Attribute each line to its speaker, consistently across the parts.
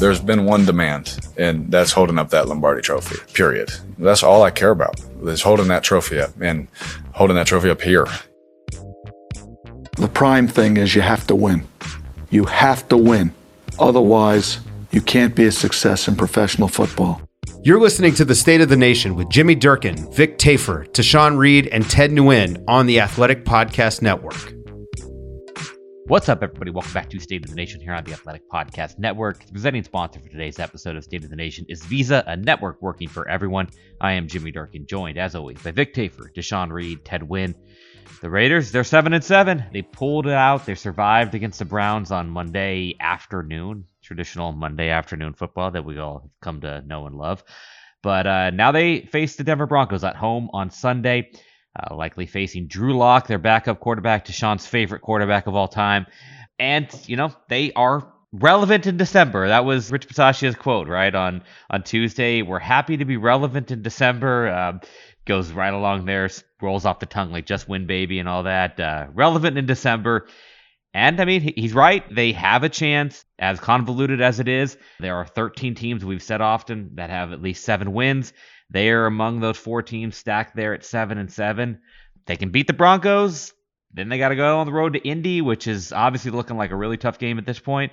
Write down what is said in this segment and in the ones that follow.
Speaker 1: There's been one demand, and that's holding up that Lombardi trophy, period. That's all I care about, is holding that trophy up and holding that trophy up here.
Speaker 2: The prime thing is you have to win. You have to win. Otherwise, you can't be a success in professional football.
Speaker 3: You're listening to The State of the Nation with Jimmy Durkin, Vic Tafur, Tashan Reed, and Ted Nguyen on the Athletic Podcast Network.
Speaker 4: What's up, everybody? Welcome back to State of the Nation here on the Athletic Podcast Network. The presenting sponsor for today's episode of State of the Nation is Visa, a network working for everyone. I am Jimmy Durkin, joined as always by Vic Tafur, Tashan Reed, Ted Nguyen. The Raiders, they're seven and seven. They pulled it out. They survived against the Browns on Monday afternoon, traditional Monday afternoon football that we all come to know and love. But uh, now they face the Denver Broncos at home on Sunday uh, likely facing Drew Lock, their backup quarterback, Tashan's favorite quarterback of all time. And, you know, they are relevant in December. That was Rich Bisaccia's quote, right? On on Tuesday. We're happy to be relevant in December. Uh, goes right along there, rolls off the tongue like just win baby and all that. Uh, relevant in December. And I mean, he's right. They have a chance, as convoluted as it is. There are 13 teams we've said often that have at least seven wins. They are among those four teams stacked there at seven and seven. They can beat the Broncos. Then they got to go on the road to Indy, which is obviously looking like a really tough game at this point.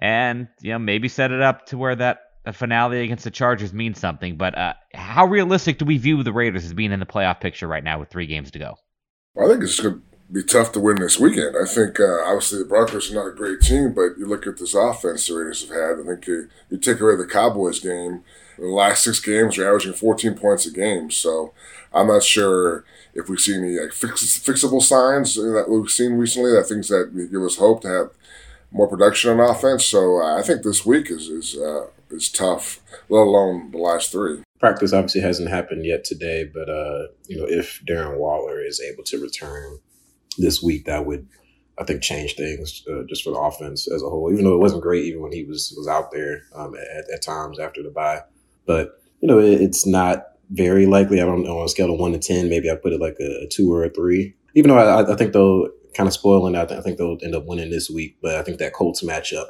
Speaker 4: and you know maybe set it up to where that finale against the Chargers means something. But uh, how realistic do we view the Raiders as being in the playoff picture right now with three games to go?
Speaker 5: Well, I think it's going to be tough to win this weekend. I think uh, obviously the Broncos are not a great team, but you look at this offense the Raiders have had. I think you, you take away the Cowboys game the last six games, are averaging 14 points a game. So I'm not sure if we see any like, fix, fixable signs that we've seen recently, that things that give us hope to have more production on offense. So uh, I think this week is is uh, is tough, let alone the last three.
Speaker 6: Practice obviously hasn't happened yet today, but uh, you know if Darren Waller is able to return this week, that would I think change things uh, just for the offense as a whole. Even though it wasn't great, even when he was was out there um, at, at times after the bye. But you know, it, it's not very likely. I don't know on a scale of one to ten, maybe I put it like a, a two or a three. Even though I, I think they'll kind of spoiling. I, th- I think they'll end up winning this week. But I think that Colts matchup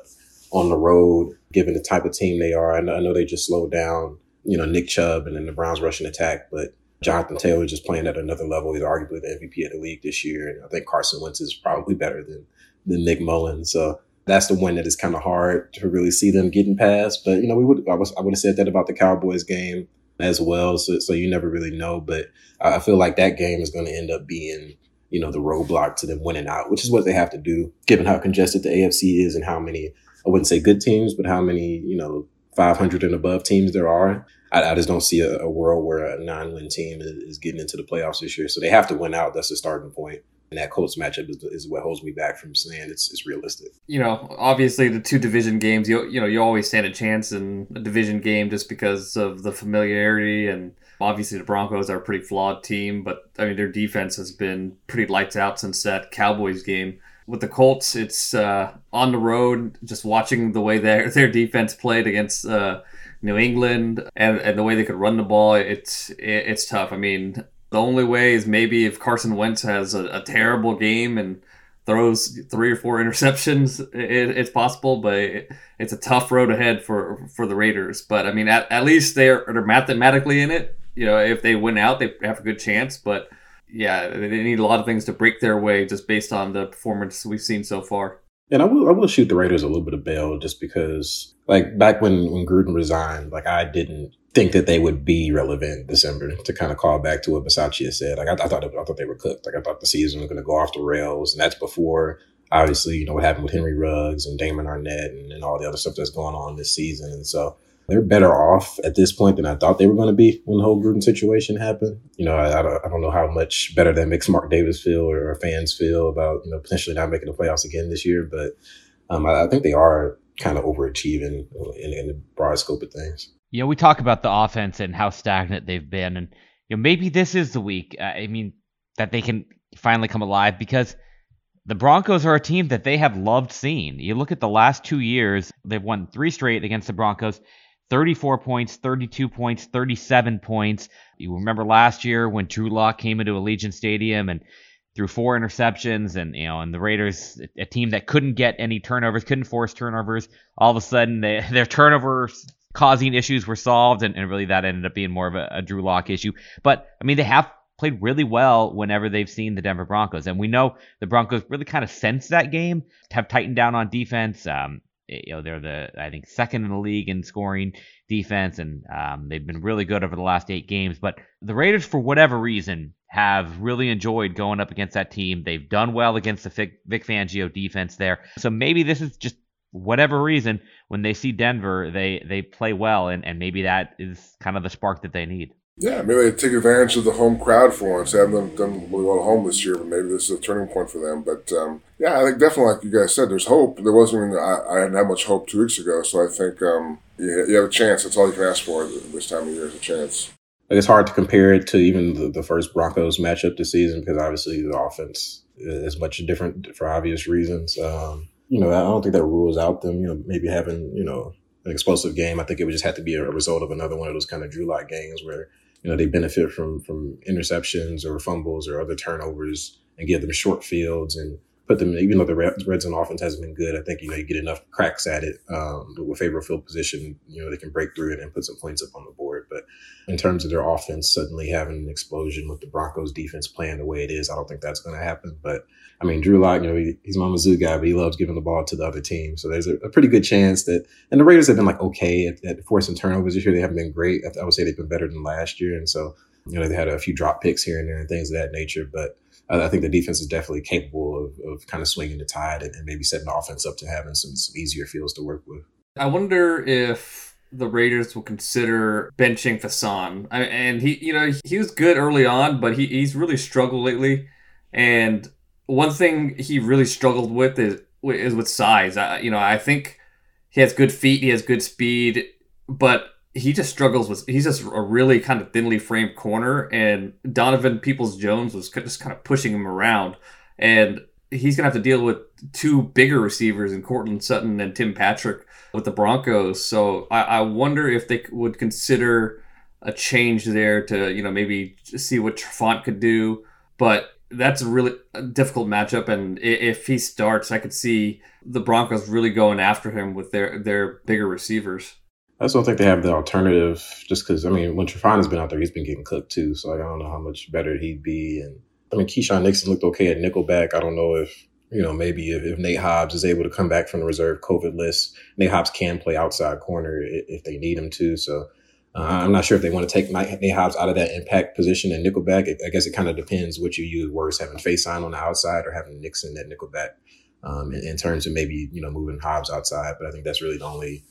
Speaker 6: on the road, given the type of team they are, I know, I know they just slowed down. You know, Nick Chubb and then the Browns rushing attack, but Jonathan Taylor just playing at another level. He's arguably the MVP of the league this year, and I think Carson Wentz is probably better than than Nick Mullens. So that's the one that is kind of hard to really see them getting past. But you know, we would I, was, I would have said that about the Cowboys game as well. So so you never really know. But I feel like that game is going to end up being you know the roadblock to them winning out, which is what they have to do given how congested the AFC is and how many I wouldn't say good teams, but how many you know 500 and above teams there are. I, I just don't see a, a, world where a nine-win team is, is getting into the playoffs this year. So they have to win out. That's the starting point and that Colts matchup is, is what holds me back from saying it's, it's realistic.
Speaker 7: You know, obviously the two division games, you you know, you always stand a chance in a division game just because of the familiarity and obviously the Broncos are a pretty flawed team, but I mean their defense has been pretty lights out since that Cowboys game. With the Colts, it's uh, on the road. Just watching the way their their defense played against uh, New England and, and the way they could run the ball, it's it, it's tough. I mean, the only way is maybe if Carson Wentz has a, a terrible game and throws three or four interceptions, it, it's possible, but it, it's a tough road ahead for for the Raiders. But I mean, at, at least they're they're mathematically in it. You know, if they win out, they have a good chance. But yeah, they need a lot of things to break their way just based on the performance we've seen so far.
Speaker 6: And I will I will shoot the Raiders a little bit of bail just because like back when when Gruden resigned, like I didn't think that they would be relevant December to kind of call back to what Bisaccia said. Like I, I thought, I thought they were cooked. Like I thought the season was going to go off the rails, and that's before obviously you know what happened with Henry Ruggs and Damon Arnette and, and all the other stuff that's going on this season. And so they're better off at this point than I thought they were going to be when the whole Gruden situation happened. You know, I, I, don't, I don't know how much better that makes Mark Davis feel or, or, fans feel about, you know, potentially not making the playoffs again this year. But um, I, I, think they are kind of overachieving in, in the broad scope of things.
Speaker 4: You know, we talk about the offense and how stagnant they've been. And, you know, maybe this is the week. Uh, I mean, that they can finally come alive because the Broncos are a team that they have loved seeing. You look at the last two years, they've won three straight against the Broncos. 34 points, 32 points, 37 points. You remember last year when Drew Lock came into Allegiant Stadium and threw four interceptions and you know and the Raiders a team that couldn't get any turnovers, couldn't force turnovers, all of a sudden they, their turnovers causing issues were solved and, and really that ended up being more of a, a Drew Lock issue. But I mean they have played really well whenever they've seen the Denver Broncos. And we know the Broncos really kind of sense that game, have tightened down on defense. Um, you know, they're the, I think, second in the league in scoring defense, and um, they've been really good over the last eight games. But the Raiders, for whatever reason, have really enjoyed going up against that team. They've done well against the Vic, Vic Fangio defense there. So maybe this is just whatever reason when they see Denver, they they play well, and, and maybe that is kind of the spark that they need.
Speaker 5: Yeah, maybe they take advantage of the home crowd for once. They haven't done really well at home this year, but maybe this is a turning point for them. But um, yeah, I think definitely, like you guys said, there's hope. There wasn't even, I, I didn't have much hope two weeks ago, so I think um, you, you have a chance. That's all you can ask for this time of year is a chance.
Speaker 6: It's hard to compare it to even the, the first Broncos matchup this season because obviously the offense is much different for obvious reasons. Um, you know, I don't think that rules out them, you know, maybe having, you know, an explosive game. I think it would just have to be a result of another one of those kind of Drew Lock games where you know, they benefit from from interceptions or fumbles or other turnovers and give them short fields and put them, even though the red zone offense hasn't been good, I think, you know, you get enough cracks at it um, with favorable field position, you know, they can break through it and put some points up on the board. But in mm-hmm. terms of their offense suddenly having an explosion with the Broncos defense playing the way it is, I don't think that's going to happen. But I mean, Drew Lock, you know, he, he's my Mizzou guy, but he loves giving the ball to the other team. So there's a, a pretty good chance that, and the Raiders have been like okay at, at forcing turnovers this year. They haven't been great. I, I would say they've been better than last year. And so, you know, they had a few drop picks here and there and things of that nature. But I, I think the defense is definitely capable of, of kind of swinging the tide and, and maybe setting the offense up to having some, some easier fields to work with.
Speaker 7: I wonder if the Raiders will consider benching Facyson. And he, you know, he was good early on, but he, he's really struggled lately. And one thing he really struggled with is is with size. I, you know, I think he has good feet, he has good speed, but he just struggles with. He's just a really kind of thinly framed corner, and Donovan Peoples Jones was just kind of pushing him around, and he's gonna have to deal with two bigger receivers in Courtland Sutton and Tim Patrick with the Broncos. So I, I wonder if they would consider a change there to you know maybe see what Trufant could do, but that's a really uh, difficult matchup. And if he starts, I could see the Broncos really going after him with their their bigger receivers.
Speaker 6: I just don't think they have the alternative, just because I mean, when Trufant has been out there, he's been getting cooked too. So like, I don't know how much better he'd be. And I mean, Keisean Nixon looked okay at nickelback. I don't know if you know maybe if, if Nate Hobbs is able to come back from the reserve COVID list, Nate Hobbs can play outside corner if, if they need him to. So uh, I'm not sure if they want to take Nate Hobbs out of that impact position and nickelback. I guess it kind of depends what you use worse, having Facyson on the outside or having Nixon at nickelback um, in, in, terms of maybe, you know, moving Hobbs outside. But I think that's really the only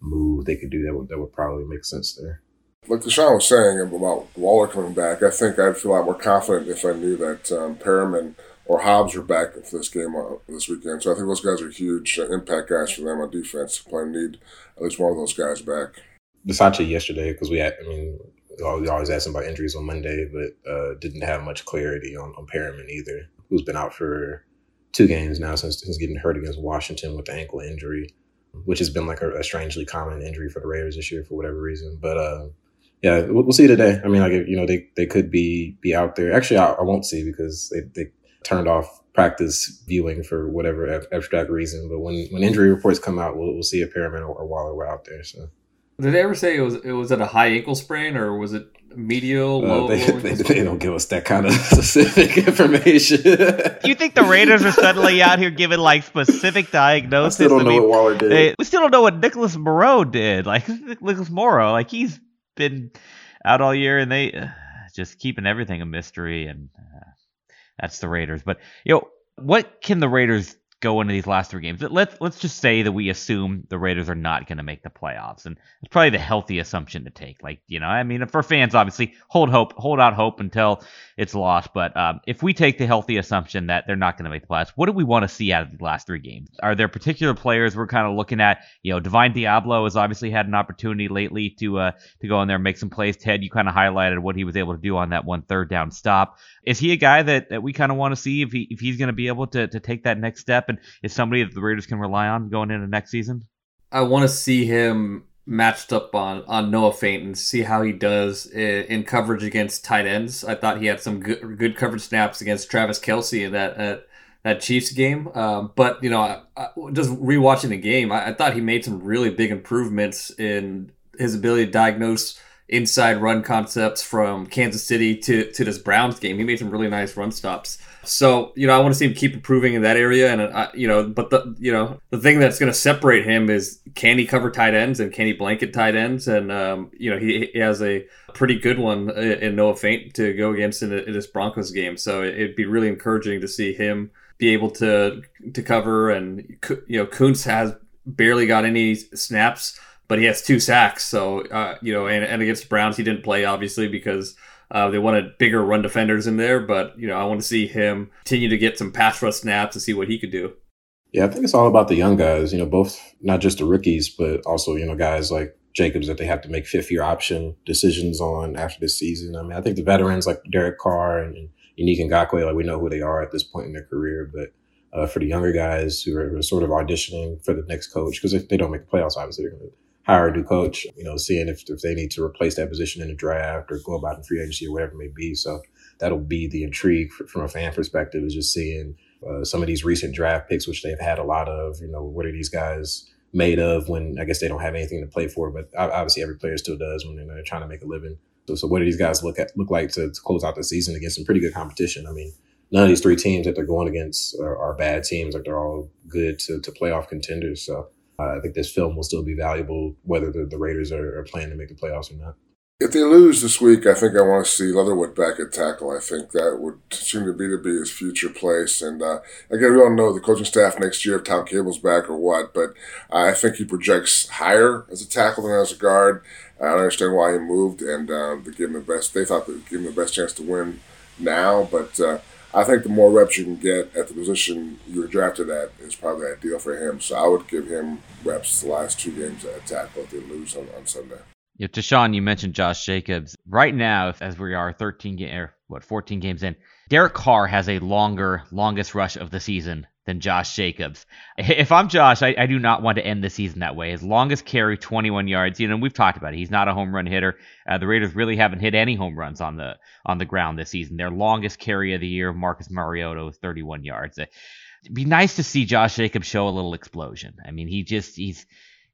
Speaker 6: move they could do that would, that would probably make sense there.
Speaker 5: Like Tashan was saying about Waller coming back, I think I'd feel a lot more confident if I knew that um, Perryman or Hobbs were back for this game uh, this weekend. So I think those guys are huge uh, impact guys for them on defense. Probably need at least one of those guys back.
Speaker 6: Bisaccia yesterday because we had, I mean, we always ask him about injuries on Monday, but uh, didn't have much clarity on, on Perryman either, who's been out for two games now since, since getting hurt against Washington with the ankle injury, which has been like a, a strangely common injury for the Raiders this year for whatever reason. But uh, yeah, we'll, we'll, see today. I mean, like you know, they they could be be out there. Actually, I, I won't see because they they turned off practice viewing for whatever abstract reason. But when when injury reports come out, we'll, we'll see if Perryman or, or Waller were out there. So.
Speaker 7: Did they ever say it was it was at a high ankle sprain or was it medial?
Speaker 6: Uh, low, they, they, they, don't give us that kind of specific information.
Speaker 4: you think the Raiders are suddenly out here giving like specific diagnoses?
Speaker 6: I still don't I mean, know what Waller did. They,
Speaker 4: we still don't know what Nicholas Morrow did. Like Nicholas Morrow, like he's been out all year, and they uh, just keeping everything a mystery, and uh, that's the Raiders. But you know, what can the Raiders go into these last three games. Let's let's just say that we assume the Raiders are not going to make the playoffs, and it's probably the healthy assumption to take. Like you know, I mean, for fans, obviously, hold hope, hold out hope until it's lost. But um, if we take the healthy assumption that they're not going to make the playoffs, what do we want to see out of the last three games? Are there particular players we're kind of looking at? You know, Divine Deablo has obviously had an opportunity lately to uh, to go in there and make some plays. Ted, you kind of highlighted what he was able to do on that one third down stop. Is he a guy that, that we kind of want to see if he if he's going to be able to to take that next step is somebody that the Raiders can rely on going into next season?
Speaker 7: I want to see him matched up on on Noah Fant and see how he does in, in, coverage against tight ends. I thought he had some good good coverage snaps against Travis Kelce in that uh, that Chiefs game. Um, but you know, I, I, just rewatching the game, I, I, thought he made some really big improvements in his ability to diagnose inside run concepts from Kansas City to to this Browns game. He made some really nice run stops. So you know, I want to see him keep improving in that area, and uh, you know, but the you know the thing that's going to separate him is can he cover tight ends and can he blanket tight ends, and um, you know he, he, has a pretty good one in Noah Fant to go against in, in this Broncos game. So it'd be really encouraging to see him be able to to cover, and you know, Koonce has barely got any snaps but he has two sacks. So uh, you know, and, and against the Browns, he didn't play obviously because uh, they wanted bigger run defenders in there. But you know, I want to see him continue to get some pass rush snaps to see what he could do.
Speaker 6: Yeah, I think it's all about the young guys. You know, both not just the rookies, but also you know guys like Jacobs that they have to make fifth year option decisions on after this season. I mean, I think the veterans like Derek Carr and, and Yannick Ngakoue, like we know who they are at this point in their career, but. Uh, for the younger guys who are, sort of auditioning for the next coach, because if they don't make the playoffs, obviously they're going to hire a new coach, you know, seeing if, if they need to replace that position in the draft or go about in free agency or whatever it may be. So that'll be the intrigue for, from a fan perspective is just seeing uh, some of these recent draft picks, which they've had a lot of, you know, what are these guys made of when I guess they don't have anything to play for, but obviously every player still does when they're trying to make a living. So, so what do these guys look at look like to, to close out the season against some pretty good competition? I mean, none of these three teams that they're going against are, are bad teams. Like they're all good to, to playoff contenders. So uh, I think this film will still be valuable whether the, the Raiders are, are planning to make the playoffs or not.
Speaker 5: If they lose this week, I think I want to see Leatherwood back at tackle. I think that would seem to be to be his future place. And uh, again, we don't know the coaching staff next year if Tom Cable's back or what, but I think he projects higher as a tackle than as a guard. I don't understand why he moved, and uh, they give him the best. They thought they give him the best chance to win now, but uh, I think the more reps you can get at the position you were drafted at is probably ideal for him. So I would give him reps the last two games at tackle if they lose on, on Sunday.
Speaker 4: Yeah, Sean, you mentioned Josh Jacobs. Right now, as we are 13 game, or what 14 games in, Derek Carr has a longer, longest rush of the season than Josh Jacobs. If I'm Josh, I, I, do not want to end the season that way. His longest carry, 21 yards. You know, we've talked about it. He's not a home run hitter. Uh, the Raiders really haven't hit any home runs on the on the ground this season. Their longest carry of the year, Marcus Mariota, was 31 yards. It'd be nice to see Josh Jacobs show a little explosion. I mean, he just he's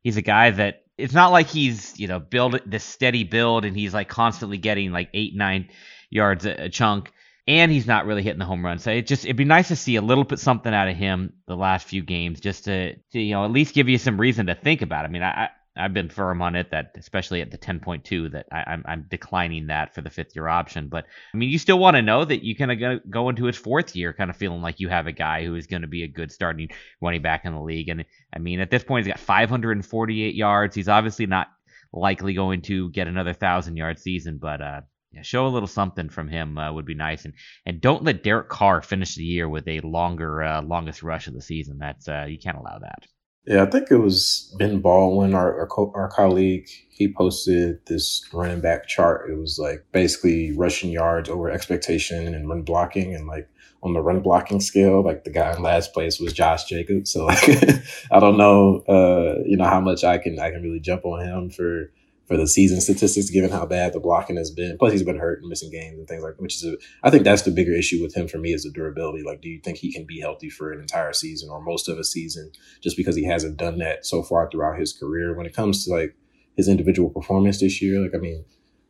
Speaker 4: he's a guy that it's not like he's you know build this steady build and he's like constantly getting like eight nine yards a, a chunk and he's not really hitting the home run. So it just it'd be nice to see a little bit something out of him the last few games, just to, to you know at least give you some reason to think about. It. I mean, I I've been firm on it that especially at the 10.2 that I, am I'm, I'm declining that for the fifth year option. But I mean, you still want to know that you kind of go into his fourth year, kind of feeling like you have a guy who is going to be a good starting running back in the league. And I mean, at this point, he's got 548 yards. He's obviously not likely going to get another thousand yard season, but uh, yeah, show a little something from him uh, would be nice, and and don't let Derek Carr finish the year with a longer uh, longest rush of the season. That's uh, you can't allow that.
Speaker 6: Yeah, I think it was Ben Baldwin, our our, co- our colleague. He posted this running back chart. It was like basically rushing yards over expectation and run blocking, and like on the run blocking scale, like the guy in last place was Josh Jacobs. So like, I don't know, uh, you know, how much I can I can really jump on him for for the season statistics, given how bad the blocking has been. Plus, he's been hurt and missing games and things like. Which is, a, I think that's the bigger issue with him for me is the durability. Like, do you think he can be healthy for an entire season or most of a season, just because he hasn't done that so far throughout his career? When it comes to like his individual performance this year, like I mean,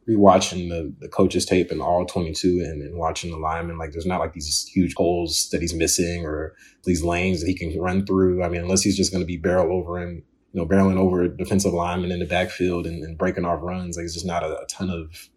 Speaker 6: rewatching the the coaches tape and all 22 and, and watching the linemen, like there's not like these huge holes that he's missing or these lanes that he can run through. I mean, unless he's just going to be barrel over and you know, barreling over defensive linemen in the backfield and, and breaking off runs. Like it's just not a, a, ton of,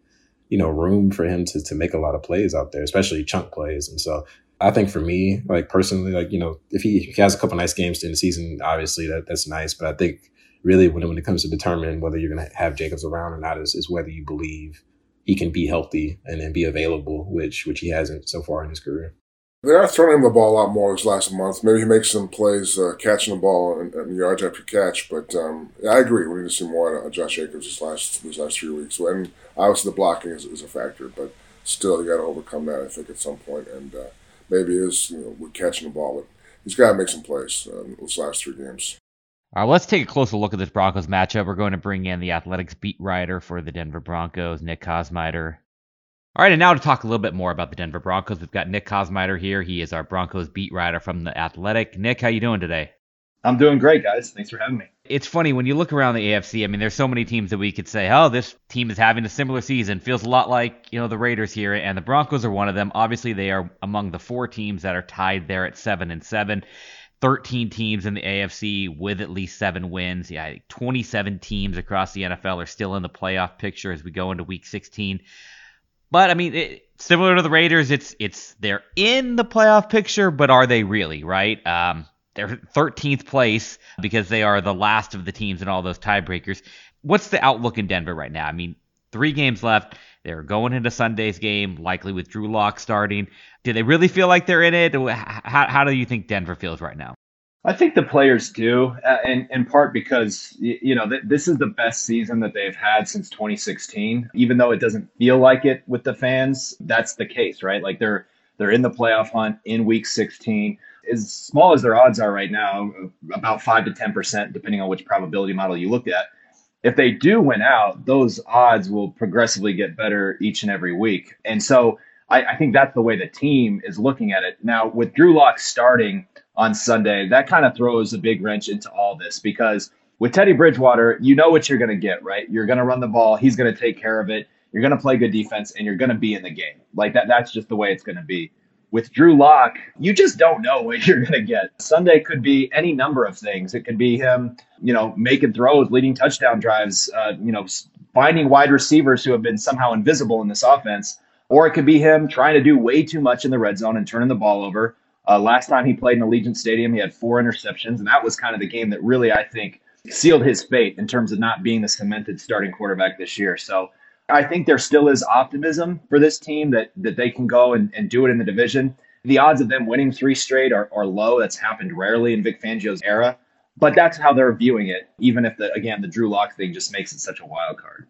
Speaker 6: you know, room for him to to make a lot of plays out there, especially chunk plays. And so I think for me, like personally, like you know, if he, if he has a couple nice games in the season, obviously that that's nice. But I think really when when it comes to determining whether you're going to have Jacobs around or not is, is whether you believe he can be healthy and then be available, which which he hasn't so far in his career.
Speaker 5: They are throwing him the ball a lot more this last month. Maybe he makes some plays uh, catching the ball and, and, yards after catch. But um, yeah, I agree. We need to see more out of Josh Jacobs this last these last three weeks. And obviously the blocking is, is a factor, but still you got to overcome that. I think at some point, and uh, maybe is you know with catching the ball, but he's got to make some plays uh, those last three games.
Speaker 4: All right, let's take a closer look at this Broncos matchup. We're going to bring in the Athletics beat writer for the Denver Broncos, Nick Kosmider. All right, and now to talk a little bit more about the Denver Broncos, we've got Nick Kosmider here. He is our Broncos beat writer from the Athletic. Nick, how you doing today?
Speaker 8: I'm doing great, guys. Thanks for having me.
Speaker 4: It's funny when you look around the AFC. I mean, there's so many teams that we could say, "Oh, this team is having a similar season." Feels a lot like you know the Raiders here, and the Broncos are one of them. Obviously, they are among the four teams that are tied there at seven and seven. 13 teams in the AFC with at least seven wins. Yeah, 27 teams across the NFL are still in the playoff picture as we go into Week 16. But I mean, it, similar to the Raiders, it's it's they're in the playoff picture, but are they really? Right? Um, they're 13th place because they are the last of the teams in all those tiebreakers. What's the outlook in Denver right now? I mean, three games left. They're going into Sunday's game, likely with Drew Lock starting. Do they really feel like they're in it? How, how do you think Denver feels right now?
Speaker 8: I think the players do, uh, in, in part because, you know, th- this is the best season that they've had since 2016. Even though it doesn't feel like it with the fans, that's the case, right? Like they're they're in the playoff hunt in week 16. As small as their odds are right now, about 5 to 10%, depending on which probability model you look at, if they do win out, those odds will progressively get better each and every week. And so I, I think that's the way the team is looking at it. Now, with Drew Lock starting on Sunday, that kind of throws a big wrench into all this because with Teddy Bridgewater, you know what you're going to get, right? You're going to run the ball, he's going to take care of it. You're going to play good defense and you're going to be in the game. Like that that's just the way it's going to be. With Drew Lock, you just don't know what you're going to get. Sunday could be any number of things. It could be him, you know, making throws, leading touchdown drives, uh, you know, finding wide receivers who have been somehow invisible in this offense, or it could be him trying to do way too much in the red zone and turning the ball over. Uh, last time he played in Allegiant Stadium, he had four interceptions, and that was kind of the game that really, I think, sealed his fate in terms of not being the cemented starting quarterback this year. So I think there still is optimism for this team that that they can go and, and do it in the division. The odds of them winning three straight are, are low. That's happened rarely in Vic Fangio's era. But that's how they're viewing it, even if the again the Drew Lock thing just makes it such a wild card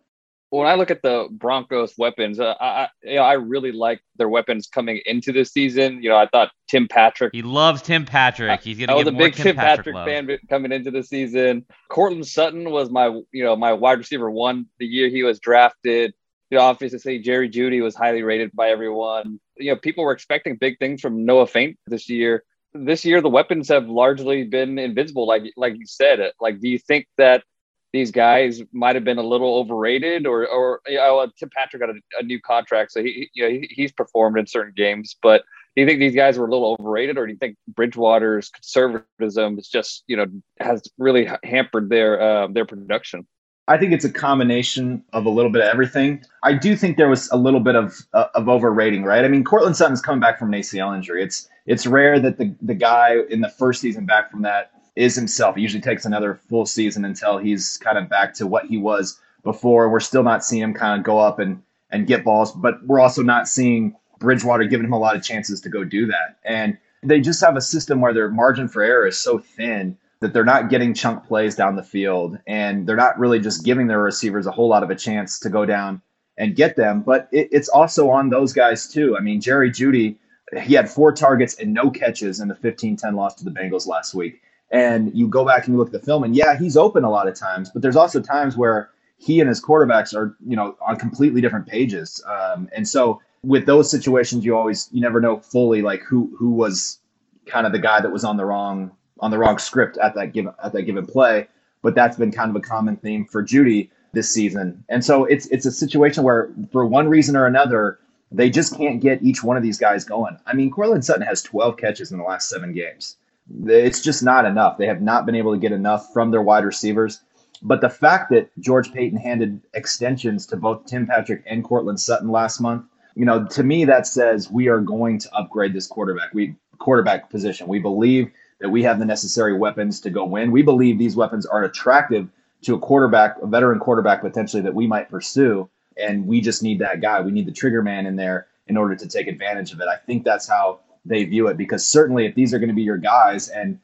Speaker 9: when I look at the Broncos weapons, uh, I you know I really like their weapons coming into this season. You know, I thought Tim Patrick.
Speaker 4: He loves Tim Patrick. He's gonna. I
Speaker 9: was
Speaker 4: a
Speaker 9: big
Speaker 4: Tim,
Speaker 9: Tim
Speaker 4: Patrick,
Speaker 9: Patrick fan coming into the season. Courtland Sutton was my you know my wide receiver one the year he was drafted. You know, obviously Jerry Jeudy was highly rated by everyone. You know, people were expecting big things from Noah Fant this year. This year, the weapons have largely been invisible, like like you said. Like, do you think that these guys might have been a little overrated, or or you know, Tim Patrick got a, a new contract, so he you know he, he's performed in certain games. But do you think these guys were a little overrated, or do you think Bridgewater's conservatism is just you know has really hampered their uh, their production?
Speaker 8: I think it's a combination of a little bit of everything. I do think there was a little bit of uh, of overrating, right? I mean, Courtland Sutton's coming back from an ACL injury. It's it's rare that the the guy in the first season back from that is himself. He usually takes another full season until he's kind of back to what he was before. We're still not seeing him kind of go up and and get balls, but we're also not seeing Bridgewater giving him a lot of chances to go do that. And they just have a system where their margin for error is so thin that they're not getting chunk plays down the field and they're not really just giving their receivers a whole lot of a chance to go down and get them. But it, it's also on those guys too. I mean, Jerry Jeudy, he had four targets and no catches in the 15 10 loss to the Bengals last week and you go back and you look at the film and yeah he's open a lot of times but there's also times where he and his quarterbacks are you know on completely different pages. Um, and so with those situations you always you never know fully like who who was kind of the guy that was on the wrong on the wrong script at that given at that given play. But that's been kind of a common theme for Jeudy this season. And so it's it's a situation where for one reason or another they just can't get each one of these guys going. I mean Courtland Sutton has 12 catches in the last seven games it's just not enough. They have not been able to get enough from their wide receivers. But the fact that George Paton handed extensions to both Tim Patrick and Courtland Sutton last month, you know, to me that says we are going to upgrade this quarterback. We quarterback position. We believe that we have the necessary weapons to go win. We believe these weapons are attractive to a quarterback, a veteran quarterback potentially that we might pursue. And we just need that guy. We need the trigger man in there in order to take advantage of it. I think that's how they view it because certainly if these are going to be your guys and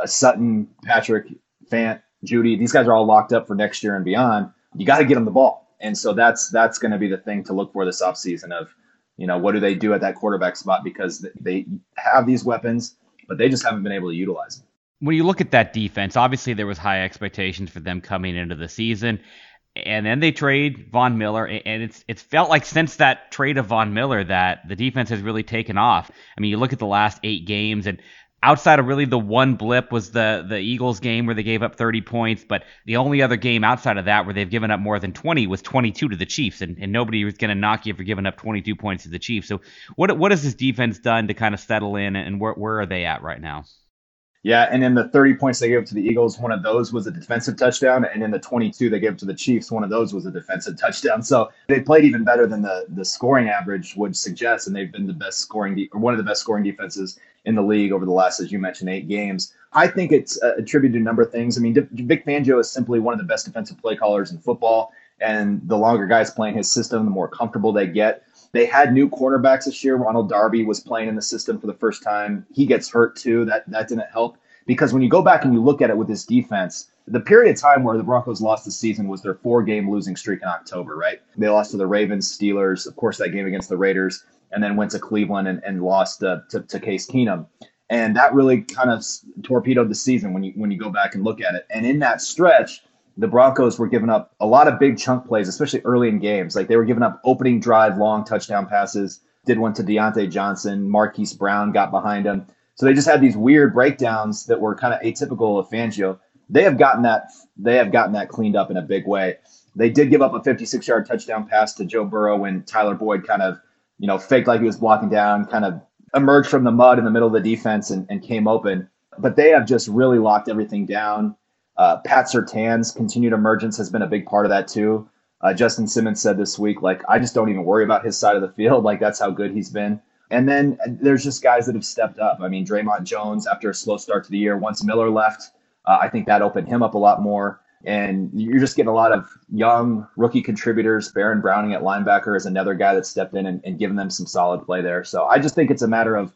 Speaker 8: uh, Sutton, Patrick, Fant, Jeudy, these guys are all locked up for next year and beyond, you got to get them the ball. And so that's that's going to be the thing to look for this offseason of, you know, what do they do at that quarterback spot because they have these weapons, but they just haven't been able to utilize them.
Speaker 4: When you look at that defense, obviously there was high expectations for them coming into the season and then they trade Von Miller, and it's it's felt like since that trade of Von Miller that the defense has really taken off. I mean, you look at the last eight games, and outside of really the one blip was the the Eagles game where they gave up 30 points, but the only other game outside of that where they've given up more than 20 was 22 to the Chiefs, and, and nobody was going to knock you for giving up 22 points to the Chiefs. So what what has this defense done to kind of settle in, and where where are they at right now?
Speaker 8: Yeah, and in the 30 points they gave to the Eagles, one of those was a defensive touchdown, and in the 22 they gave to the Chiefs, one of those was a defensive touchdown. So they played even better than the the scoring average would suggest, and they've been the best scoring de- or one of the best scoring defenses in the league over the last, as you mentioned, eight games. I think it's uh, attributed to a number of things. I mean, Vic Fangio is simply one of the best defensive play callers in football, and the longer guys playing his system, the more comfortable they get. They had new cornerbacks this year. Ronald Darby was playing in the system for the first time. He gets hurt too. That that didn't help because when you go back and you look at it with this defense, the period of time where the Broncos lost the season was their four game losing streak in October, right? They lost to the Ravens, Steelers, of course, that game against the Raiders, and then went to Cleveland and, and lost uh, to, to Case Keenum. And that really kind of torpedoed the season when you when you go back and look at it. And in that stretch, the Broncos were giving up a lot of big chunk plays, especially early in games. Like they were giving up opening drive, long touchdown passes. Did one to Diontae Johnson. Marquise Brown got behind him. So they just had these weird breakdowns that were kind of atypical of Fangio. They have gotten that they have gotten that cleaned up in a big way. They did give up a 56 yard touchdown pass to Joe Burrow when Tyler Boyd kind of, you know, faked like he was blocking down, kind of emerged from the mud in the middle of the defense and, and came open. But they have just really locked everything down. Uh, Pat Surtain's continued emergence has been a big part of that too. Uh, Justin Simmons said this week, like, I just don't even worry about his side of the field. Like, that's how good he's been. And then uh, there's just guys that have stepped up. I mean, Dre'Mont Jones, after a slow start to the year, once Miller left, uh, I think that opened him up a lot more. And you're just getting a lot of young rookie contributors. Baron Browning at linebacker is another guy that stepped in and, and given them some solid play there. So I just think it's a matter of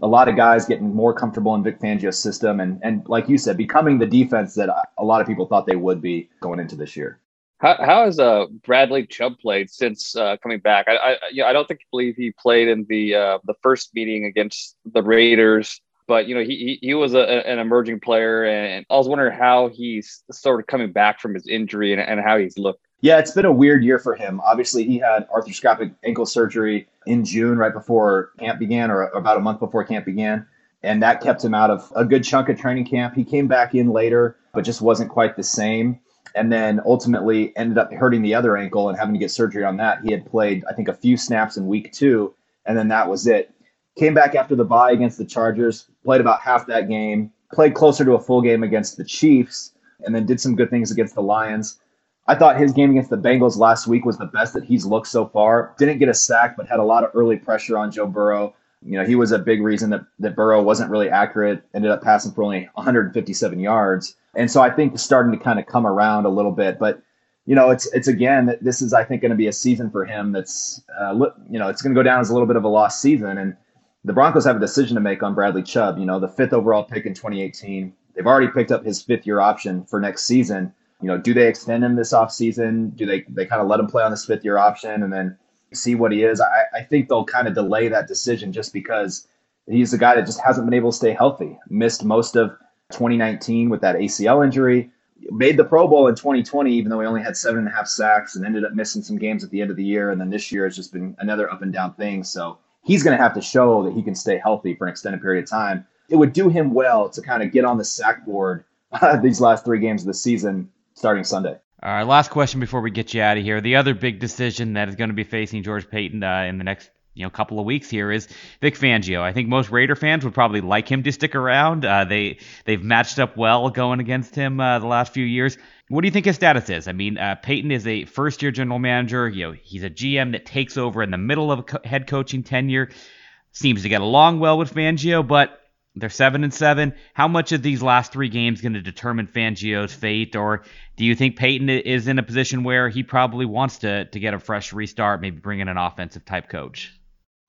Speaker 8: a lot of guys getting more comfortable in Vic Fangio's system and, and like you said, becoming the defense that a lot of people thought they would be going into this year.
Speaker 9: How, how has uh, Bradley Chubb played since uh, coming back? I, I, you know, I don't think believe he played in the uh, the first meeting against the Raiders, but you know he he, he was a, an emerging player, and I was wondering how he's sort of coming back from his injury and, and how he's looked.
Speaker 8: Yeah, it's been a weird year for him. Obviously, he had arthroscopic ankle surgery in June, right before camp began, or about a month before camp began. And that kept him out of a good chunk of training camp. He came back in later, but just wasn't quite the same and then ultimately ended up hurting the other ankle and having to get surgery on that. He had played, I think, a few snaps in week two, and then that was it. Came back after the bye against the Chargers, played about half that game, played closer to a full game against the Chiefs, and then did some good things against the Lions. I thought his game against the Bengals last week was the best that he's looked so far. Didn't get a sack, but had a lot of early pressure on Joe Burrow. You know, he was a big reason that, that Burrow wasn't really accurate, ended up passing for only 157 yards. And so I think it's starting to kind of come around a little bit. But, you know, it's, it's again, this is, I think, going to be a season for him that's, uh, you know, it's going to go down as a little bit of a lost season. And the Broncos have a decision to make on Bradley Chubb, you know, the fifth overall pick in 2018. They've already picked up his fifth year option for next season. You know, do they extend him this offseason? Do they, they kind of let him play on this fifth year option and then see what he is. I, I think they'll kind of delay that decision just because he's a guy that just hasn't been able to stay healthy. Missed most of 2019 with that ACL injury. Made the Pro Bowl in 2020, even though he only had seven and a half sacks and ended up missing some games at the end of the year. And then this year has just been another up and down thing. So he's going to have to show that he can stay healthy for an extended period of time. It would do him well to kind of get on the sack board these last three games of the season starting Sunday.
Speaker 4: All right, last question before we get you out of here. The other big decision that is going to be facing George Paton uh, in the next you know couple of weeks here is Vic Fangio. I think most Raider fans would probably like him to stick around. Uh, they they've matched up well going against him uh, the last few years. What do you think his status is? I mean, uh, Paton is a first-year general manager. You know, he's a GM that takes over in the middle of a co- head coaching tenure. Seems to get along well with Fangio, but they're seven and seven. How much of these last three games going to determine Fangio's fate, or do you think Paton is in a position where he probably wants to to get a fresh restart, maybe bring in an offensive type coach?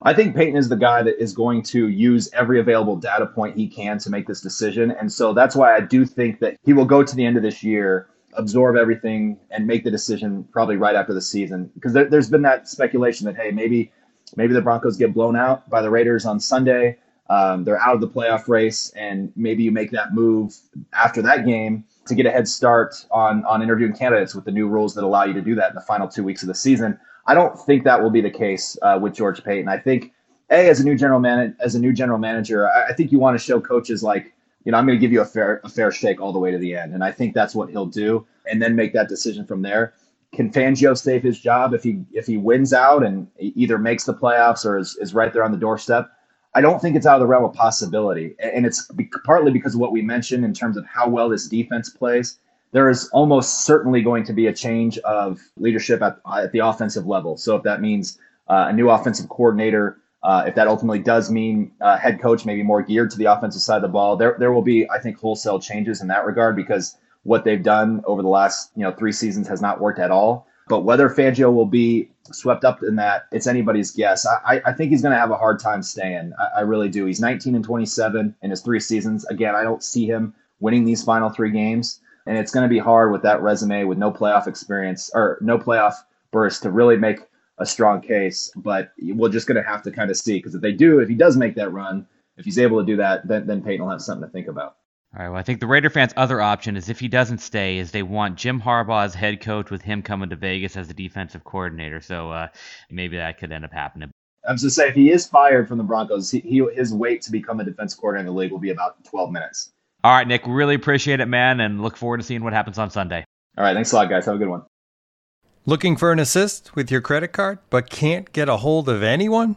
Speaker 8: I think Paton is the guy that is going to use every available data point he can to make this decision. And so that's why I do think that he will go to the end of this year, absorb everything, and make the decision probably right after the season. Because there, has been that speculation that, hey, maybe maybe the Broncos get blown out by the Raiders on Sunday. Um, they're out of the playoff race, and maybe you make that move after that game to get a head start on on interviewing candidates with the new rules that allow you to do that in the final two weeks of the season. I don't think that will be the case uh, with George Paton. I think a as a new general man as a new general manager, I, I think you want to show coaches like you know I'm going to give you a fair a fair shake all the way to the end, and I think that's what he'll do, and then make that decision from there. Can Fangio save his job if he if he wins out and either makes the playoffs or is, is right there on the doorstep? I don't think it's out of the realm of possibility, and it's partly because of what we mentioned in terms of how well this defense plays there is almost certainly going to be a change of leadership at, at the offensive level. So if that means uh, a new offensive coordinator, uh, if that ultimately does mean uh, head coach maybe more geared to the offensive side of the ball, there there will be I think wholesale changes in that regard because what they've done over the last you know three seasons has not worked at all. But whether Fangio will be swept up in that, it's anybody's guess. I, I think he's going to have a hard time staying. I, I really do. He's 19 and 27 in his three seasons. Again, I don't see him winning these final three games and it's going to be hard with that resume with no playoff experience or no playoff burst to really make a strong case. But we're just going to have to kind of see because if they do, if he does make that run, if he's able to do that, then then Paton will have something to think about.
Speaker 4: All right. Well, I think the Raider fans' other option is if he doesn't stay, is they want Jim Harbaugh as head coach with him coming to Vegas as the defensive coordinator. So uh, maybe that could end up happening.
Speaker 8: I'm just say if he is fired from the Broncos, he, he, his wait to become a defense coordinator in the league will be about 12 minutes.
Speaker 4: All right, Nick, really appreciate it, man, and look forward to seeing what happens on Sunday.
Speaker 8: All right, thanks a lot, guys. Have a good one.
Speaker 10: Looking for an assist with your credit card, but can't get a hold of anyone?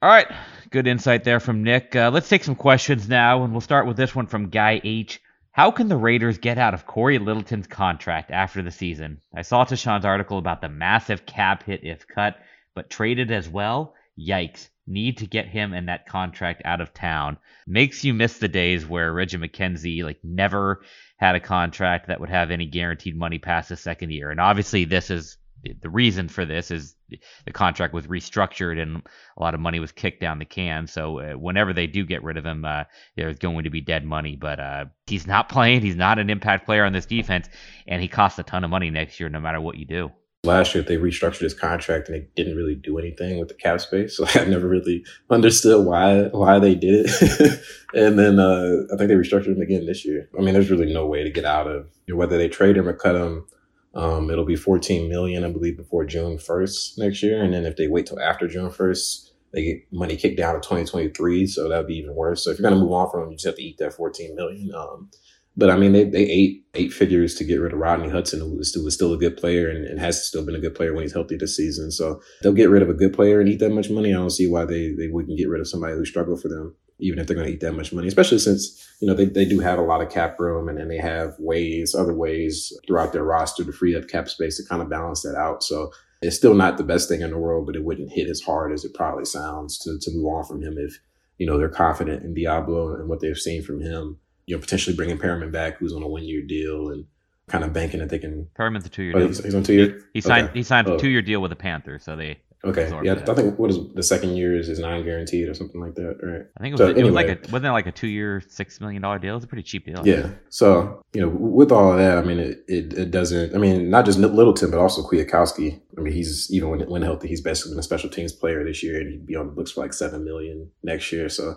Speaker 4: All right, good insight there from Nick. Uh, let's take some questions now, and we'll start with this one from Guy H. How can the Raiders get out of Cory Littleton's contract after the season? I saw Tashan's article about the massive cap hit if cut, but traded as well. Yikes! Need to get him and that contract out of town. Makes you miss the days where Reggie McKenzie like never had a contract that would have any guaranteed money past the second year. And obviously, this is the reason for this is the contract was restructured and a lot of money was kicked down the can. So uh, whenever they do get rid of him, uh, there's going to be dead money. But uh, he's not playing. He's not an impact player on this defense, and he costs a ton of money next year, no matter what you do.
Speaker 6: Last year, they restructured his contract and they didn't really do anything with the cap space. So I never really understood why why they did it. and then uh, I think they restructured him again this year. I mean, there's really no way to get out of whether they trade him or cut him um, it'll be 14 million, I believe, before June 1st next year. And then if they wait till after June 1st, they get money kicked down to 2023. So that'd be even worse. So if you're going to move on from them, you just have to eat that 14 million. Um, but I mean, they, they ate eight figures to get rid of Rodney Hudson, who was, who was still a good player and, and, has still been a good player when he's healthy this season. So they'll get rid of a good player and eat that much money. I don't see why they, they wouldn't get rid of somebody who struggled for them even if they're going to eat that much money, especially since, you know, they, they do have a lot of cap room and, and they have ways, other ways throughout their roster to free up cap space to kind of balance that out. So it's still not the best thing in the world, but it wouldn't hit as hard as it probably sounds to, to move on from him if, you know, they're confident in Deablo and what they've seen from him, you know, potentially bringing Perryman back, who's on a one year deal and kind of banking that they can.
Speaker 4: Perryman's a two year
Speaker 6: oh,
Speaker 4: deal.
Speaker 6: He's, on two year?
Speaker 4: He, he signed,
Speaker 6: okay.
Speaker 4: he signed
Speaker 6: oh.
Speaker 4: a two year deal with the Panthers. So they,
Speaker 6: Okay. Yeah, I think what is the second year is is non guaranteed or something like that, right?
Speaker 4: I think it was,
Speaker 6: so,
Speaker 4: it
Speaker 6: anyway.
Speaker 4: was like a wasn't it like a two year six million dollar deal? It's a pretty cheap deal.
Speaker 6: Yeah. So you know, with all of that, I mean, it, it, it doesn't. I mean, not just Littleton, but also Kwiatkoski. I mean, he's even when when healthy, he's basically been a special teams player this year, and he'd be on the books for like seven million next year. So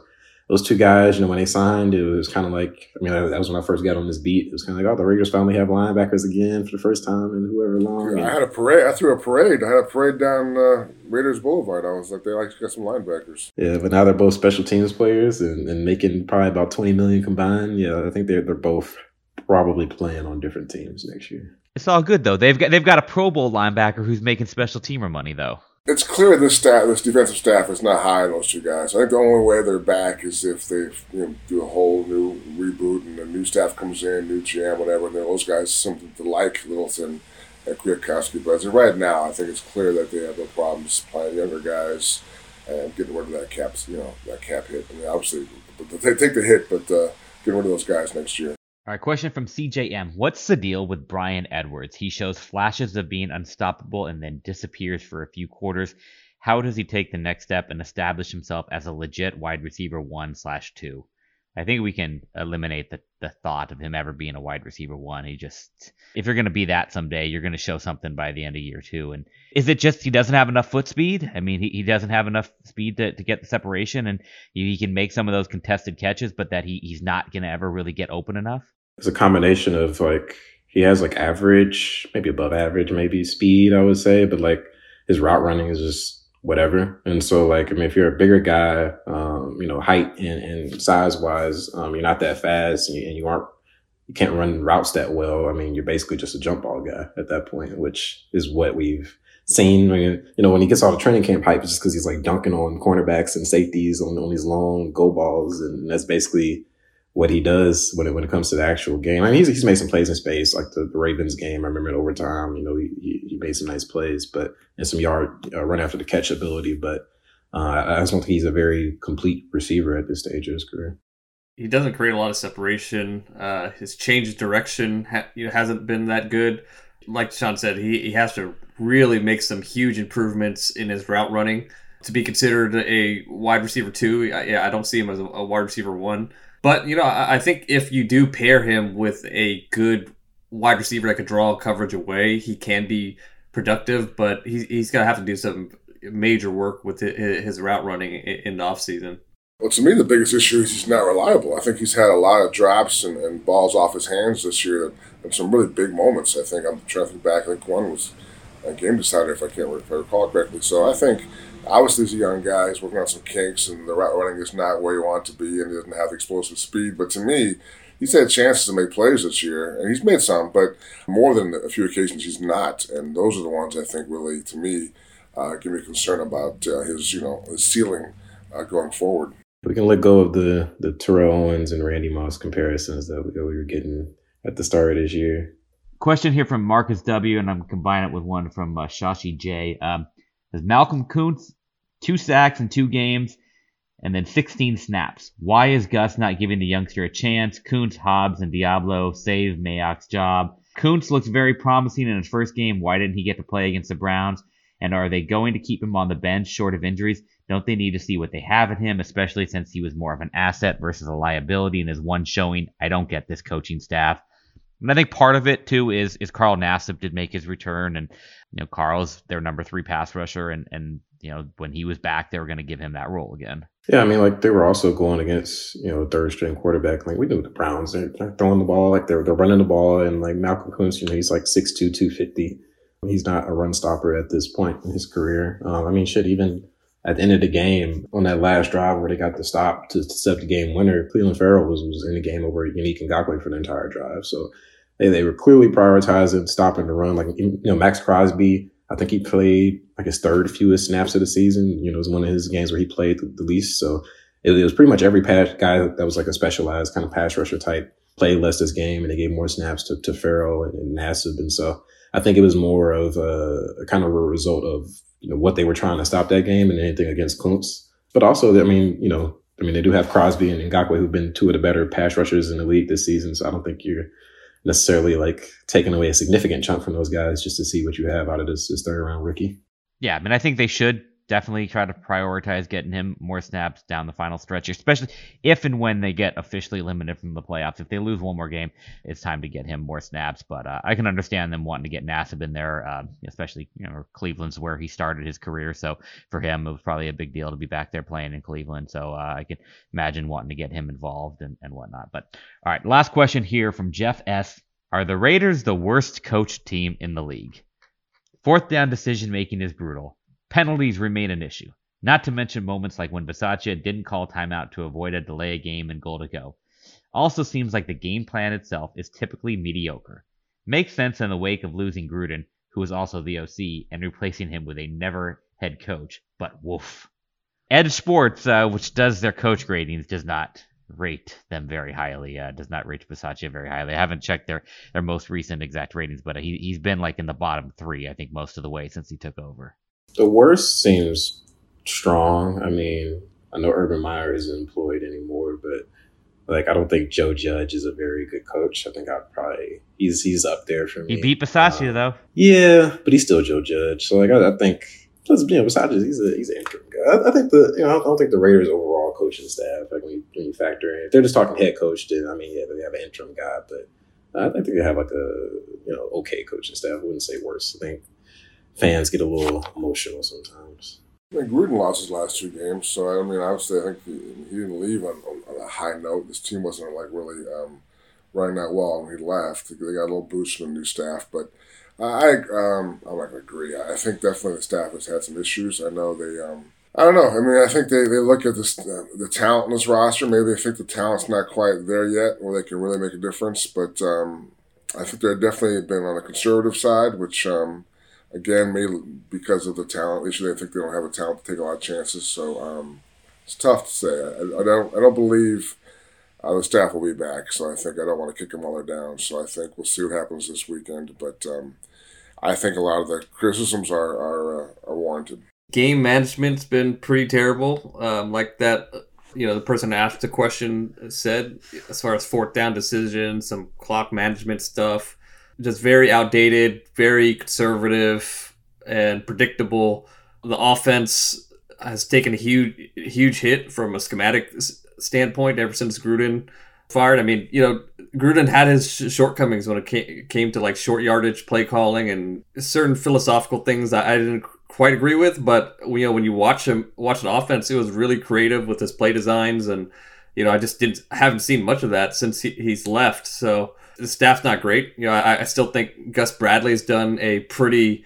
Speaker 6: those two guys, you know, when they signed, it was kind of like, I mean, that was when I first got on this beat. It was kind of like, oh, the Raiders finally have linebackers again for the first time in whoever long.
Speaker 5: Yeah, I had a parade. I threw a parade. I had a parade down uh, Raiders Boulevard. I was like, they like got some linebackers.
Speaker 6: Yeah, but now they're both special teams players and, and making probably about twenty million combined. Yeah, I think they're they're both probably playing on different teams next year.
Speaker 4: It's all good though. They've got they've got a Pro Bowl linebacker who's making special teamer money though.
Speaker 5: It's clear this staff, this defensive staff, is not high on those two guys. I think the only way they're back is if they you know, do a whole new reboot and a new staff comes in, new GM, whatever. And those guys something to like Littleton and Kwiatkoski. But as of right now, I think it's clear that they have no problems playing younger guys and getting rid of that cap, you know, that cap hit. I mean, obviously, they take the hit, but uh, getting rid of those guys next year.
Speaker 4: All right, question from CJM. What's the deal with Bryan Edwards? He shows flashes of being unstoppable and then disappears for a few quarters. How does he take the next step and establish himself as a legit wide receiver one slash two? I think we can eliminate the, the thought of him ever being a wide receiver one. He just, if you're going to be that someday, you're going to show something by the end of year two. And is it just he doesn't have enough foot speed? I mean, he, he doesn't have enough speed to, to get the separation and he, can make some of those contested catches, but that he, he's not going to ever really get open enough?
Speaker 6: It's a combination of like, he has like average, maybe above average, maybe speed, I would say, but like his route running is just whatever. And so, like, I mean, if you're a bigger guy, um, you know, height and, and size wise, um, you're not that fast and you, and you, aren't, you can't run routes that well. I mean, you're basically just a jump ball guy at that point, which is what we've seen. When, you know, when he gets all the training camp hype, it's just because he's like dunking on cornerbacks and safeties on, on these long go balls. And that's basically what he does when it, when it comes to the actual game. I mean, he's, he's made some plays in space, like the, the Ravens game. I remember in overtime, you know, he, he, he made some nice plays, but and some yard uh, run after the catch ability. But uh, I just don't think he's a very complete receiver at this stage of his career.
Speaker 7: He doesn't create a lot of separation. Uh, his change of direction ha- you know, hasn't been that good. Like Sean said, he, he has to really make some huge improvements in his route running to be considered a wide receiver two. I, yeah, I don't see him as a, a wide receiver one. But you know, I, I think if you do pair him with a good wide receiver that could draw coverage away, he can be productive. But he's he's gonna have to do some major work with his route running in the offseason.
Speaker 5: Well, to me, the biggest issue is he's not reliable. I think he's had a lot of drops and, and balls off his hands this year, and some really big moments. I think I'm trying to think back. I think one was a game decider, if I can't if I recall correctly. So I think obviously he's a young guy. He's working on some kinks, and the route running is not where you want it to be, and he doesn't have the explosive speed. But to me, he's had chances to make plays this year, and he's made some, but more than a few occasions he's not. And those are the ones I think really, to me, uh, give me concern about uh, his, you know, his ceiling uh, going forward.
Speaker 6: We can let go of the the Terrell Owens and Randy Moss comparisons that we, that we were getting at the start of this year.
Speaker 4: Question here from Marcus W, and I'm combining it with one from uh, Shashi J. Um, there's Malcolm Koonce, two sacks in two games, and then 16 snaps. Why is Gus not giving the youngster a chance? Koonce, Hobbs, and Deablo save Mayock's job. Koonce looks very promising in his first game. Why didn't he get to play against the Browns? And are they going to keep him on the bench short of injuries? Don't they need to see what they have in him, especially since he was more of an asset versus a liability in his one showing? I don't get this coaching staff. And I think part of it too is is Carl Nassib did make his return, and you know Carl's their number three pass rusher, and and you know when he was back, they were going to give him that role again.
Speaker 6: Yeah, I mean, like they were also going against you know third string quarterback. Like we knew the Browns, they're, throwing the ball, like they're they're running the ball, and like Malcolm Koonce, you know, he's like 6'2", 250. He's not a run stopper at this point in his career. Um, I mean, shit, even at the end of the game on that last drive where they got the stop to, to set the game winner, Clelin Ferrell was was in the game over Yannick Ngakoue for the entire drive. So they, they were clearly prioritizing stopping the run. Like, you know, Maxx Crosby, I think he played like his third fewest snaps of the season. You know, it was one of his games where he played the, least. So it, it, was pretty much every pass guy that was like a specialized kind of pass rusher type played less this game and they gave more snaps to, to Ferrell and, and Nassib. And so I think it was more of a, a, kind of a result of, you know, what they were trying to stop that game and anything against Koonce. But also, I mean, you know, I mean, they do have Crosby and Ngakoue who've been two of the better pass rushers in the league this season. So I don't think you're necessarily like taking away a significant chunk from those guys just to see what you have out of this, this third round rookie.
Speaker 4: Yeah, I mean, I think they should definitely try to prioritize getting him more snaps down the final stretch, especially if and when they get officially eliminated from the playoffs. If they lose one more game, it's time to get him more snaps. But uh, I can understand them wanting to get Nassib in there, uh, especially you know Cleveland's where he started his career. So for him, it was probably a big deal to be back there playing in Cleveland. So uh, I can imagine wanting to get him involved and, and whatnot. But all right, last question here from Jeff S. Are the Raiders the worst coached team in the league? Fourth down decision making is brutal. Penalties remain an issue. Not to mention moments like when Bisaccia didn't call timeout to avoid a delay game and goal to go. Also seems like the game plan itself is typically mediocre. Makes sense in the wake of losing Gruden, who was also the OC, and replacing him with a never head coach, but woof. EdjSports, uh, which does their coach gradings, does not rate them very highly. Uh, does not rate Bisaccia very highly. I haven't checked their their most recent exact ratings, but he he's been like in the bottom three, I think, most of the way since he took over.
Speaker 6: The worst seems strong. I mean, I know Urban Meyer isn't employed anymore, but like I don't think Joe Judge is a very good coach. I think I'd probably he's he's up there for me.
Speaker 4: He beat Bisaccia uh, though.
Speaker 6: Yeah, but he's still Joe Judge. So like I, I think plus you know Bisaccia he's a he's an interim guy. I, I, think the you know I don't think the Raiders overall coaching staff like when you, when you factor in if they're just talking head coach then I mean yeah they have an interim guy but I think they have like a you know okay coaching staff. I wouldn't say worse. I think fans get a little emotional sometimes.
Speaker 5: I think Gruden lost his last two games, so I mean, obviously, I think he, he didn't leave on, on, a high note. This team wasn't like really um, running that well when he left. They got a little boost from the new staff, but I um, I'm not gonna agree. I think definitely the staff has had some issues. I know they. Um, I don't know. I mean, I think they, they look at this uh, the talent in this roster. Maybe they think the talent's not quite there yet, where they can really make a difference. But um, I think they're definitely been on the conservative side, which um, again, maybe because of the talent issue, they think they don't have the talent to take a lot of chances. So um, it's tough to say. I, I, don't I don't believe uh, the staff will be back. So I think I don't want to kick them while they're down. So I think we'll see what happens this weekend. But um, I think a lot of the criticisms are are, uh, are warranted.
Speaker 7: Game management's been pretty terrible. Um, like that, you know, the person asked the question said, as far as fourth down decisions, some clock management stuff just very outdated, very conservative and predictable. The offense has taken a huge huge hit from a schematic standpoint ever since Gruden fired. I mean, you know, Gruden had his shortcomings when it came to like short yardage play calling and certain philosophical things that I didn't quite agree with. But you know, when you watch him watch an offense, it was really creative with his play designs, and you know, I just didn't haven't seen much of that since he, he's left. So the staff's not great. You know, I, I still think Gus Bradley's done a pretty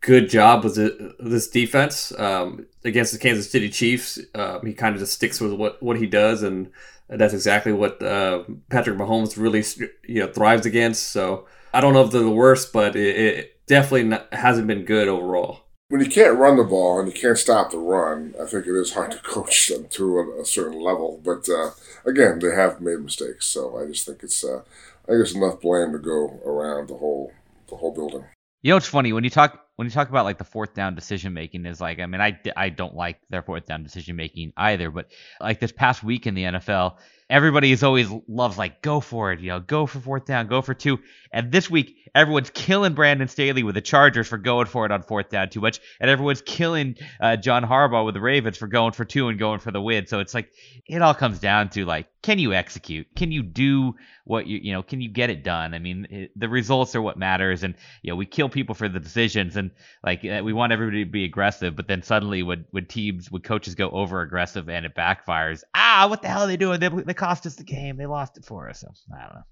Speaker 7: good job with this defense um, against the Kansas City Chiefs. Uh, he kind of just sticks with what, what he does, and that's exactly what uh, Patrick Mahomes really you know thrives against. So I don't know if they're the worst, but it, it definitely not, hasn't been good overall.
Speaker 5: When you can't run the ball and you can't stop the run, I think it is hard to coach them to a, a certain level. But uh, again, they have made mistakes, so I just think it's uh, I think there's enough blame to go around the whole the whole building.
Speaker 4: You know, it's funny when you talk when you talk about like the fourth down decision making is like I mean I I don't like their fourth down decision making either, but like this past week in the NFL, everybody is always loves like go for it, you know, go for fourth down, go for two. And this week, everyone's killing Brandon Staley with the Chargers for going for it on fourth down too much, and everyone's killing uh, John Harbaugh with the Ravens for going for two and going for the win. So it's like it all comes down to like, can you execute? Can you do what you you know? Can you get it done? I mean, it, the results are what matters, and you know we kill people for the decisions, and like uh, we want everybody to be aggressive, but then suddenly when when teams when coaches go over aggressive and it backfires, ah, what the hell are they doing? They, they cost us the game. They lost it for us. So I don't know.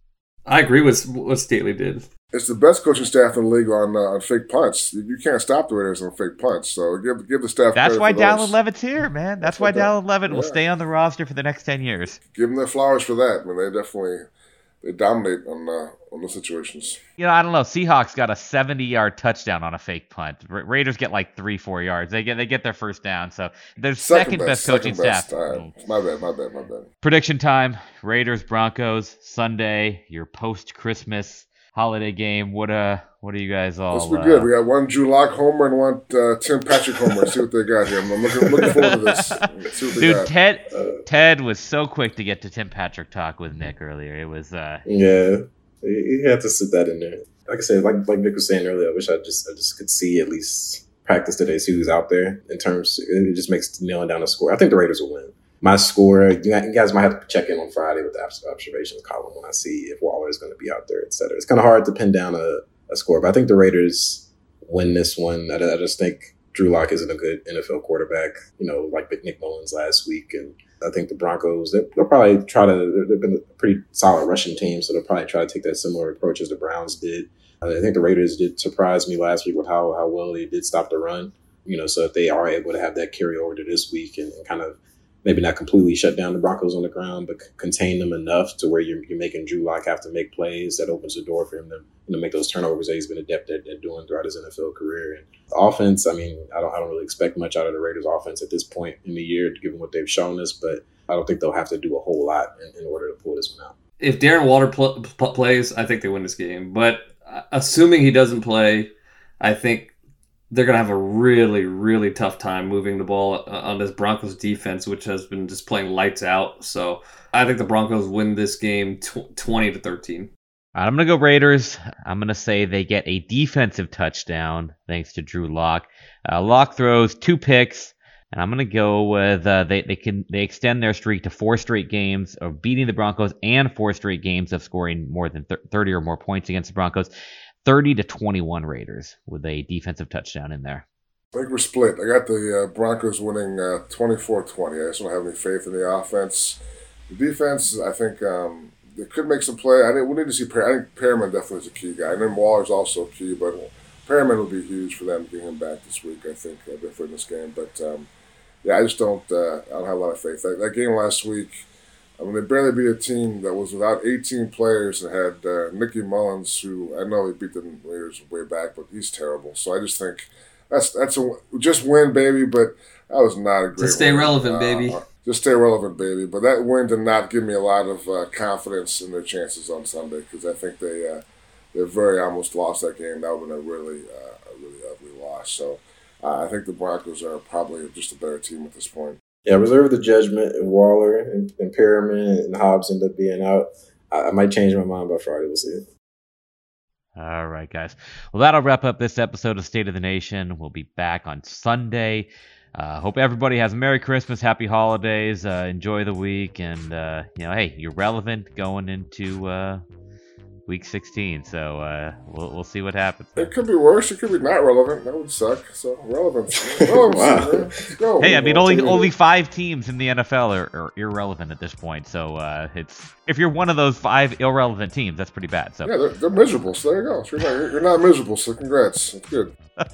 Speaker 7: I agree with what Staley did.
Speaker 5: It's the best coaching staff in the league on uh, on fake punts. You, can't stop the Raiders on fake punts. So give give the staff.
Speaker 4: That's why. Dallin Leavitt's here, man. That's, why Dallin Leavitt will stay on the roster for the next ten years.
Speaker 5: Give them their flowers for that. I mean, they definitely they dominate on uh, on those situations.
Speaker 4: You know, I don't know. Seahawks got a 70-yard touchdown on a fake punt. Ra- Raiders get like three, four yards. They get they get their first down. So they're second, best, coaching
Speaker 5: second best.
Speaker 4: staff.
Speaker 5: Right. My bad. My bad. My bad.
Speaker 4: Prediction time: Raiders Broncos Sunday. Your post Christmas holiday game. What uh, what are you guys all?
Speaker 5: This will be
Speaker 4: uh,
Speaker 5: good. We got one Drew Lock homer and one uh, Tim Patrick homer. See what they got here. I'm looking looking forward to this. See what they
Speaker 4: Dude,
Speaker 5: got.
Speaker 4: Ted Ted was so quick to get to Tim Patrick talk with Nick earlier. It was uh
Speaker 6: Yeah, he he had to sit that in there. Like I said, like like Vic was saying earlier, I wish I just I just could see at least practice today, see who's out there. In terms, it just makes nailing down a score. I think the Raiders will win. My score, you guys might have to check in on Friday with the obs- observations column when I see if Waller is going to be out there, et cetera. It's kind of hard to pin down a, a score, but I think the Raiders win this one. I, I just think Drew Lock isn't a good NFL quarterback, you know, like Nick Mullens last week. And I think the Broncos, they- they'll probably try to, they've been a pretty solid rushing team, so they'll probably try to take that similar approach as the Browns did. I think the Raiders did surprise me last week with how, how well they did stop the run. You know, so if they are able to have that carry over to this week and, and kind of maybe not completely shut down the Broncos on the ground, but contain them enough to where you're, you're making Drew Lock have to make plays that opens the door for him to you know, make those turnovers that he's been adept at, at doing throughout his NFL career. And the offense, I mean, I don't, I don't really expect much out of the Raiders offense at this point in the year, given what they've shown us, but I don't think they'll have to do a whole lot in, in order to pull this one out.
Speaker 7: If Darren Waller pl- pl- plays, I think they win this game. But uh, assuming he doesn't play, I think they're going to have a really, really tough time moving the ball uh, on this Broncos defense, which has been just playing lights out. So I think the Broncos win this game 20 to 13.
Speaker 4: I'm gonna go Raiders. I'm gonna say they get a defensive touchdown thanks to Drew Lock. Uh, Lock throws two picks, and I'm gonna go with uh, they they can they extend their streak to four straight games of beating the Broncos and four straight games of scoring more than thir- 30 or more points against the Broncos. 30 to 21 Raiders with a defensive touchdown in there.
Speaker 5: I think we're split. I got the uh, Broncos winning uh, 24-20. I just don't have any faith in the offense. The defense, I think um, they could make some play. I think we need to see. I think Perryman definitely is a key guy. And then Waller's also key, but Perryman will be huge for them to get him back this week. I think uh, for this game. But um, yeah, I just don't. Uh, I don't have a lot of faith. That, that game last week. I mean, they barely beat a team that was without 18 players and had uh, Nicky Mullens, who I know he beat the Raiders way back, but he's terrible. So I just think that's that's a just win, baby. But that was not a great.
Speaker 7: Just stay
Speaker 5: win.
Speaker 7: relevant,
Speaker 5: Uh,
Speaker 7: baby.
Speaker 5: Just stay relevant, baby. But that win did not give me a lot of uh, confidence in their chances on Sunday because I think they uh, they very almost lost that game. That would have been a really uh, a really ugly loss. So uh, I think the Broncos are probably just a better team at this point.
Speaker 6: Yeah, reserve the judgment. If Waller and, and Perryman and Hobbs end up being out, I, I might change my mind by Friday. We'll see.
Speaker 4: All right, guys. Well, that'll wrap up this episode of State of the Nation. We'll be back on Sunday. Uh, hope everybody has a Merry Christmas, Happy Holidays, uh, enjoy the week, and uh, you know, hey, you're relevant going into uh, Week 16. So uh, we'll we'll see what happens.
Speaker 5: It could be worse. It could be not relevant. That would suck. So relevant. Relevancy,
Speaker 6: Wow.
Speaker 5: go.
Speaker 4: Hey, I mean, only only five teams in the NFL are, are irrelevant at this point. So uh, it's if you're one of those five irrelevant teams, that's pretty bad. So
Speaker 5: Yeah, they're, they're miserable. So there you go. So you're, not, you're, you're not miserable. So congrats. That's good.
Speaker 4: all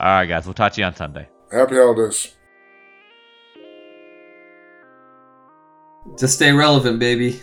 Speaker 4: right, guys, we'll talk to you on Sunday.
Speaker 5: Happy holidays.
Speaker 7: Just stay relevant, baby.